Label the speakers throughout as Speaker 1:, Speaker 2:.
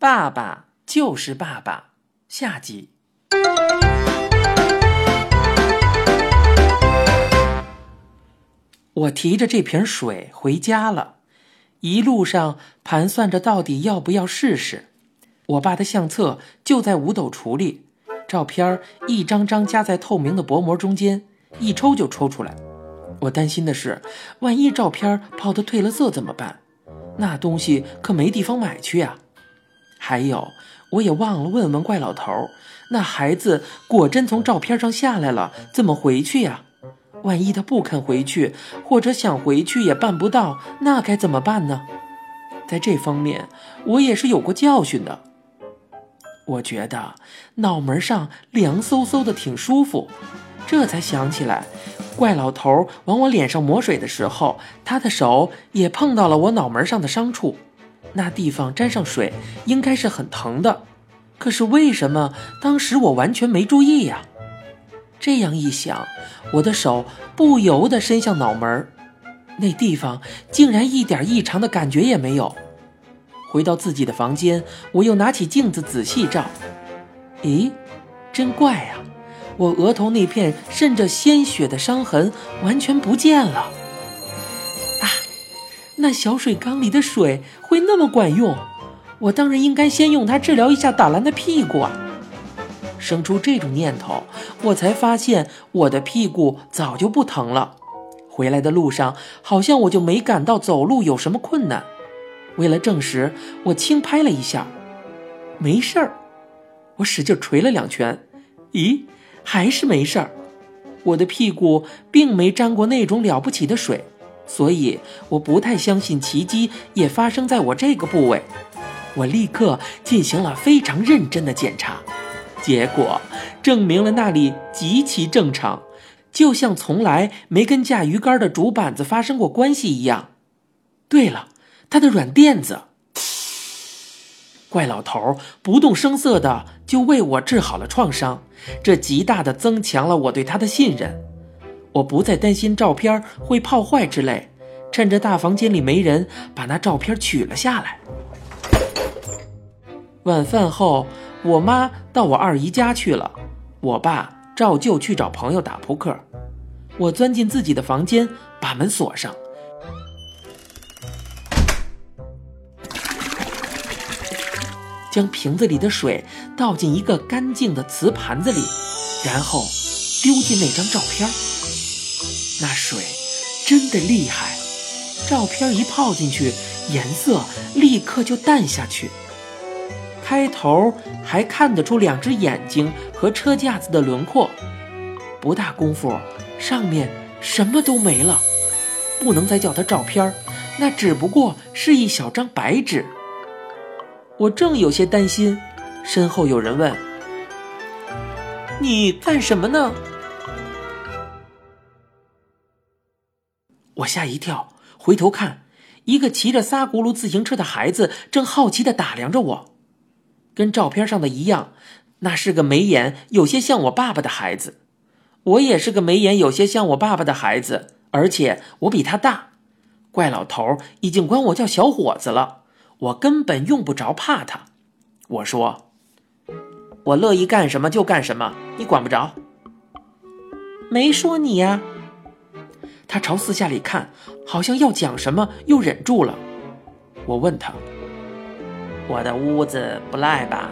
Speaker 1: 爸爸就是爸爸。下集。我提着这瓶水回家了，一路上盘算着到底要不要试试。我爸的相册就在五斗橱里，照片一张张夹在透明的薄膜中间，一抽就抽出来。我担心的是，万一照片泡的褪了色怎么办？那东西可没地方买去呀。还有，我也忘了问问怪老头，那孩子果真从照片上下来了，怎么回去呀？万一他不肯回去，或者想回去也办不到，那该怎么办呢？在这方面，我也是有过教训的。我觉得脑门上凉飕飕的，挺舒服，这才想起来，怪老头往我脸上抹水的时候，他的手也碰到了我脑门上的伤处，那地方沾上水，应该是很疼的。可是为什么当时我完全没注意呀？这样一想，我的手不由得伸向脑门那地方竟然一点异常的感觉也没有。回到自己的房间，我又拿起镜子仔细照，咦，真怪呀！我额头那片渗着鲜血的伤痕完全不见了。那小水缸里的水会那么管用？我当然应该先用它治疗一下打烂的屁股啊！生出这种念头，我才发现我的屁股早就不疼了。回来的路上，好像我就没感到走路有什么困难。为了证实，我轻拍了一下，没事儿。我使劲捶了两拳，咦，还是没事儿。我的屁股并没沾过那种了不起的水，所以我不太相信奇迹也发生在我这个部位。我立刻进行了非常认真的检查。结果证明了那里极其正常，就像从来没跟架鱼竿的竹板子发生过关系一样。对了，它的软垫子。怪老头不动声色的就为我治好了创伤，这极大的增强了我对他的信任。我不再担心照片会泡坏之类，趁着大房间里没人，把那照片取了下来。晚饭后。我妈到我二姨家去了，我爸照旧去找朋友打扑克。我钻进自己的房间，把门锁上，将瓶子里的水倒进一个干净的瓷盘子里，然后丢进那张照片。那水真的厉害，照片一泡进去，颜色立刻就淡下去。开头还看得出两只眼睛和车架子的轮廓，不大功夫，上面什么都没了，不能再叫它照片那只不过是一小张白纸。我正有些担心，身后有人问：“你干什么呢？”我吓一跳，回头看，一个骑着仨轱辘自行车的孩子正好奇地打量着我。跟照片上的一样，那是个眉眼有些像我爸爸的孩子。我也是个眉眼有些像我爸爸的孩子，而且我比他大。怪老头已经管我叫小伙子了，我根本用不着怕他。我说：“我乐意干什么就干什么，你管不着。”没说你呀。他朝四下里看，好像要讲什么，又忍住了。我问他。我的屋子不赖吧？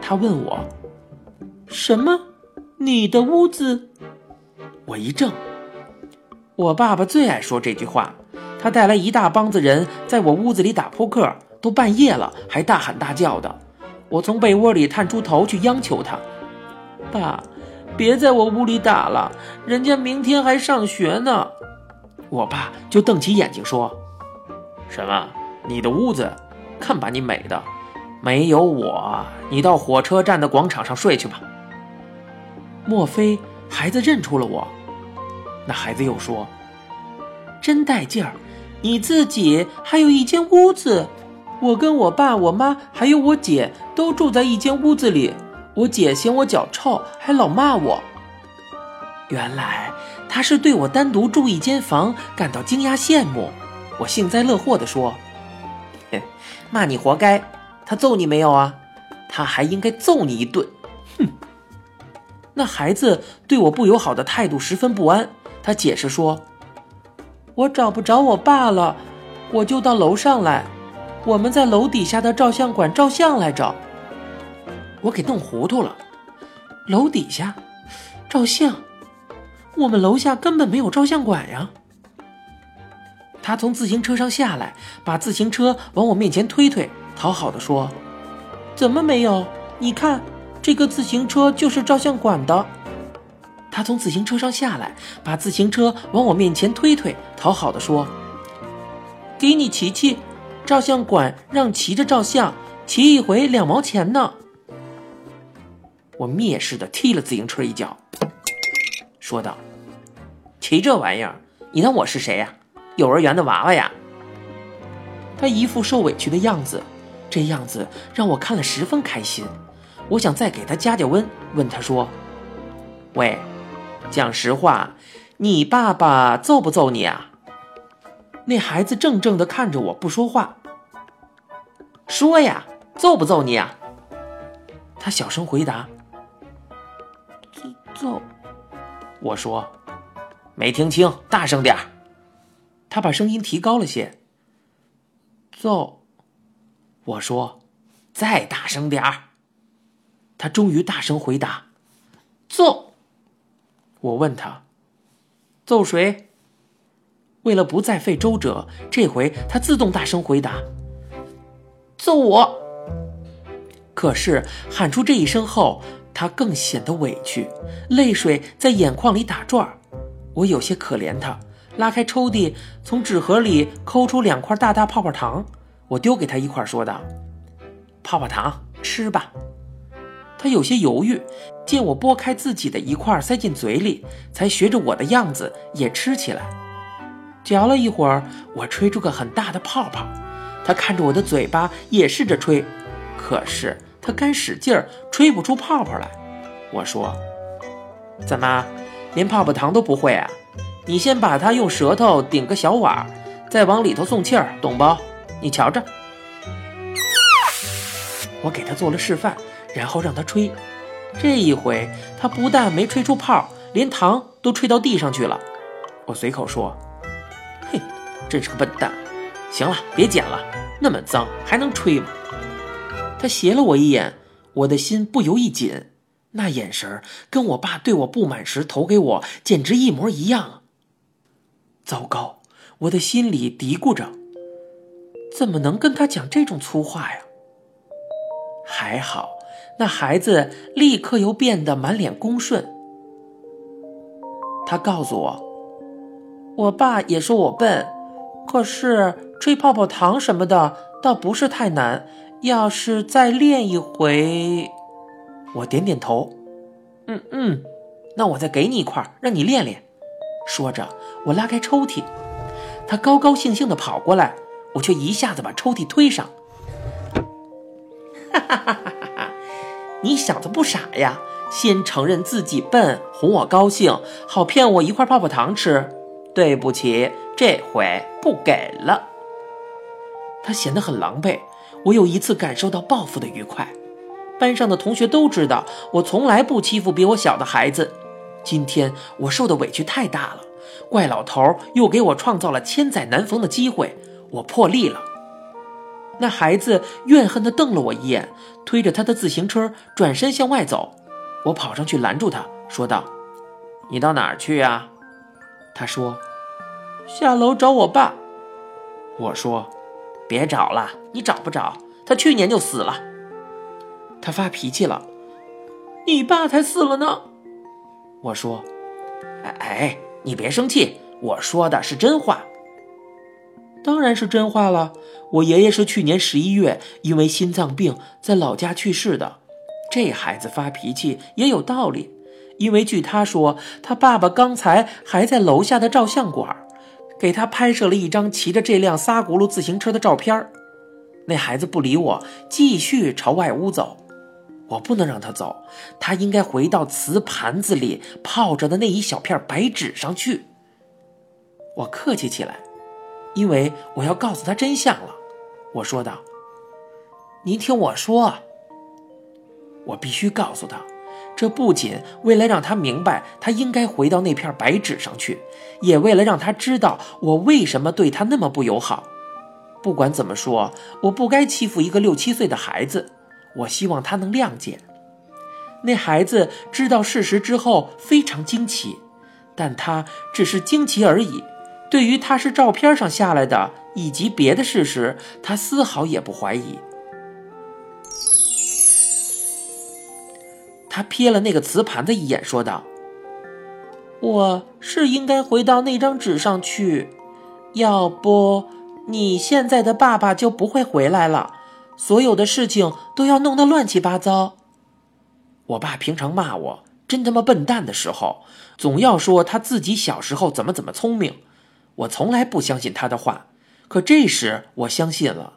Speaker 1: 他问我：“什么？你的屋子？”我一怔。我爸爸最爱说这句话。他带来一大帮子人在我屋子里打扑克，都半夜了还大喊大叫的。我从被窝里探出头去央求他：“爸，别在我屋里打了，人家明天还上学呢。”我爸就瞪起眼睛说：“什么？你的屋子？”看把你美的，没有我，你到火车站的广场上睡去吧。莫非孩子认出了我？那孩子又说：“真带劲儿，你自己还有一间屋子，我跟我爸、我妈还有我姐都住在一间屋子里。我姐嫌我脚臭，还老骂我。原来她是对我单独住一间房感到惊讶羡慕。我幸灾乐祸地说。”骂你活该，他揍你没有啊？他还应该揍你一顿。哼！那孩子对我不友好的态度十分不安，他解释说：“我找不着我爸了，我就到楼上来。我们在楼底下的照相馆照相来着。”我给弄糊涂了，楼底下照相，我们楼下根本没有照相馆呀。他从自行车上下来，把自行车往我面前推推，讨好的说：“怎么没有？你看，这个自行车就是照相馆的。”他从自行车上下来，把自行车往我面前推推，讨好的说：“给你骑骑，照相馆让骑着照相，骑一回两毛钱呢。”我蔑视的踢了自行车一脚，说道：“骑这玩意儿，你当我是谁呀？”幼儿园的娃娃呀，他一副受委屈的样子，这样子让我看了十分开心。我想再给他加加温，问他说：“喂，讲实话，你爸爸揍不揍你啊？”那孩子怔怔的看着我，不说话。说呀，揍不揍你啊？他小声回答：“揍。”我说：“没听清，大声点儿。”他把声音提高了些。揍！我说：“再大声点儿。”他终于大声回答：“揍！”我问他：“揍谁？”为了不再费周折，这回他自动大声回答：“揍我！”可是喊出这一声后，他更显得委屈，泪水在眼眶里打转儿。我有些可怜他。拉开抽屉，从纸盒里抠出两块大大泡泡糖，我丢给他一块，说道：“泡泡糖，吃吧。”他有些犹豫，见我拨开自己的一块塞进嘴里，才学着我的样子也吃起来。嚼了一会儿，我吹出个很大的泡泡，他看着我的嘴巴也试着吹，可是他干使劲儿吹不出泡泡来。我说：“怎么，连泡泡糖都不会啊？”你先把它用舌头顶个小碗，再往里头送气儿，懂不？你瞧着，我给他做了示范，然后让他吹。这一回，他不但没吹出泡，连糖都吹到地上去了。我随口说：“嘿，真是个笨蛋。”行了，别捡了，那么脏还能吹吗？他斜了我一眼，我的心不由一紧，那眼神跟我爸对我不满时投给我简直一模一样。糟糕，我的心里嘀咕着：怎么能跟他讲这种粗话呀？还好，那孩子立刻又变得满脸恭顺。他告诉我，我爸也说我笨，可是吹泡泡糖什么的倒不是太难。要是再练一回，我点点头，嗯嗯，那我再给你一块，让你练练。说着，我拉开抽屉，他高高兴兴地跑过来，我却一下子把抽屉推上。哈哈哈哈哈哈！你小子不傻呀，先承认自己笨，哄我高兴，好骗我一块泡泡糖吃。对不起，这回不给了。他显得很狼狈，我有一次感受到报复的愉快。班上的同学都知道，我从来不欺负比我小的孩子。今天我受的委屈太大了，怪老头又给我创造了千载难逢的机会，我破例了。那孩子怨恨地瞪了我一眼，推着他的自行车转身向外走。我跑上去拦住他，说道：“你到哪儿去呀？”他说：“下楼找我爸。”我说：“别找了，你找不着，他去年就死了。”他发脾气了：“你爸才死了呢。”我说：“哎，你别生气，我说的是真话。当然是真话了。我爷爷是去年十一月因为心脏病在老家去世的。这孩子发脾气也有道理，因为据他说，他爸爸刚才还在楼下的照相馆，给他拍摄了一张骑着这辆仨轱辘自行车的照片那孩子不理我，继续朝外屋走。”我不能让他走，他应该回到瓷盘子里泡着的那一小片白纸上去。我客气起来，因为我要告诉他真相了。我说道：“您听我说。”我必须告诉他，这不仅为了让他明白他应该回到那片白纸上去，也为了让他知道我为什么对他那么不友好。不管怎么说，我不该欺负一个六七岁的孩子。我希望他能谅解。那孩子知道事实之后非常惊奇，但他只是惊奇而已。对于他是照片上下来的以及别的事实，他丝毫也不怀疑。他瞥了那个瓷盘子一眼，说道：“我是应该回到那张纸上去，要不你现在的爸爸就不会回来了。所有的事情都要弄得乱七八糟。”我爸平常骂我真他妈笨蛋的时候，总要说他自己小时候怎么怎么聪明。我从来不相信他的话，可这时我相信了。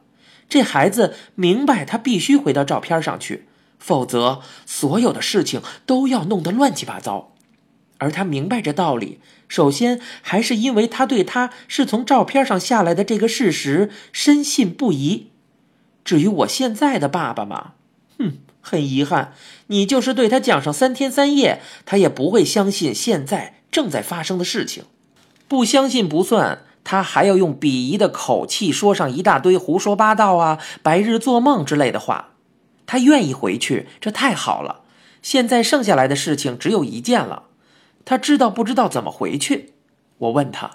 Speaker 1: 这孩子明白他必须回到照片上去，否则所有的事情都要弄得乱七八糟。而他明白这道理，首先还是因为他对他是从照片上下来的这个事实深信不疑。至于我现在的爸爸嘛，哼。很遗憾，你就是对他讲上三天三夜，他也不会相信现在正在发生的事情。不相信不算，他还要用鄙夷的口气说上一大堆胡说八道啊、白日做梦之类的话。他愿意回去，这太好了。现在剩下来的事情只有一件了，他知道不知道怎么回去？我问他：“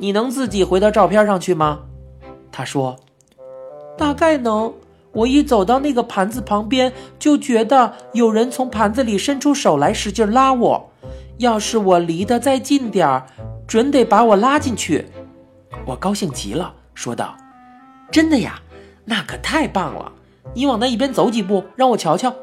Speaker 1: 你能自己回到照片上去吗？”他说：“大概能。”我一走到那个盘子旁边，就觉得有人从盘子里伸出手来，使劲拉我。要是我离得再近点儿，准得把我拉进去。我高兴极了，说道：“真的呀，那可太棒了！你往那一边走几步，让我瞧瞧。”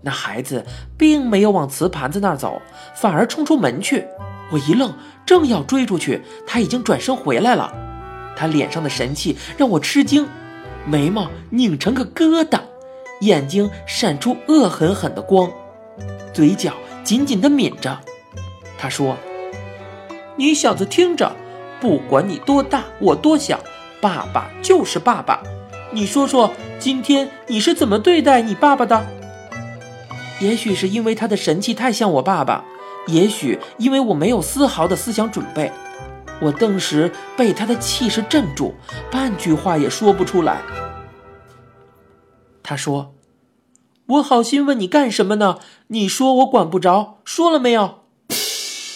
Speaker 1: 那孩子并没有往瓷盘子那儿走，反而冲出门去。我一愣，正要追出去，他已经转身回来了。他脸上的神气让我吃惊。眉毛拧成个疙瘩，眼睛闪出恶狠狠的光，嘴角紧紧地抿着。他说：“你小子听着，不管你多大，我多小，爸爸就是爸爸。你说说，今天你是怎么对待你爸爸的？也许是因为他的神气太像我爸爸，也许因为我没有丝毫的思想准备。”我顿时被他的气势镇住，半句话也说不出来。他说：“我好心问你干什么呢？你说我管不着，说了没有？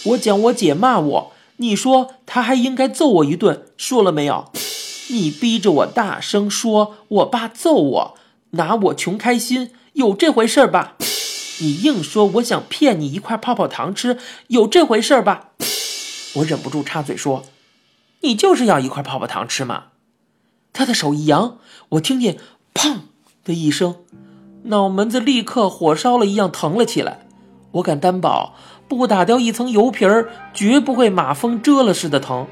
Speaker 1: 我讲我姐骂我，你说她还应该揍我一顿，说了没有？你逼着我大声说我爸揍我，拿我穷开心，有这回事儿吧？你硬说我想骗你一块泡泡糖吃，有这回事儿吧？”我忍不住插嘴说：“你就是要一块泡泡糖吃吗？”他的手一扬，我听见“砰”的一声，脑门子立刻火烧了一样疼了起来。我敢担保，不打掉一层油皮儿，绝不会马蜂蛰了似的疼。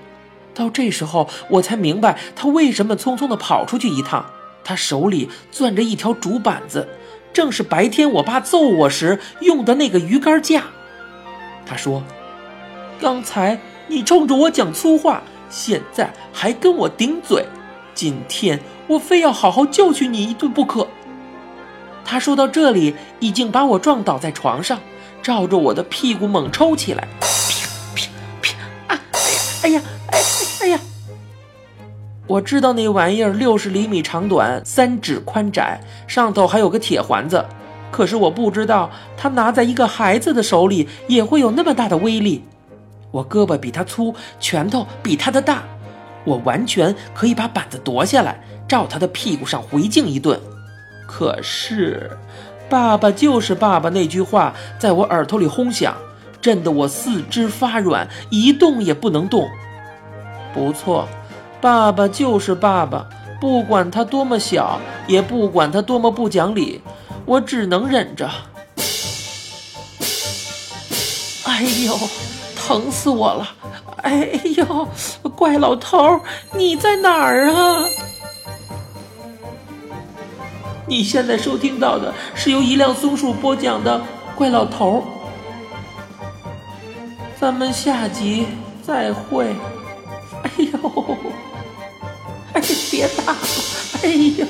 Speaker 1: 到这时候，我才明白他为什么匆匆的跑出去一趟。他手里攥着一条竹板子，正是白天我爸揍我时用的那个鱼竿架。他说：“刚才。”你冲着我讲粗话，现在还跟我顶嘴，今天我非要好好教训你一顿不可。他说到这里，已经把我撞倒在床上，照着我的屁股猛抽起来，啪啪啪！啊！哎呀！哎呀！我知道那玩意儿六十厘米长短，三指宽窄，上头还有个铁环子，可是我不知道，它拿在一个孩子的手里也会有那么大的威力。我胳膊比他粗，拳头比他的大，我完全可以把板子夺下来，照他的屁股上回敬一顿。可是，爸爸就是爸爸那句话在我耳朵里轰响，震得我四肢发软，一动也不能动。不错，爸爸就是爸爸，不管他多么小，也不管他多么不讲理，我只能忍着。哎呦！疼死我了！哎呦，怪老头，你在哪儿啊？你现在收听到的是由一辆松鼠播讲的《怪老头》，咱们下集再会。哎呦，别打了。哎呦！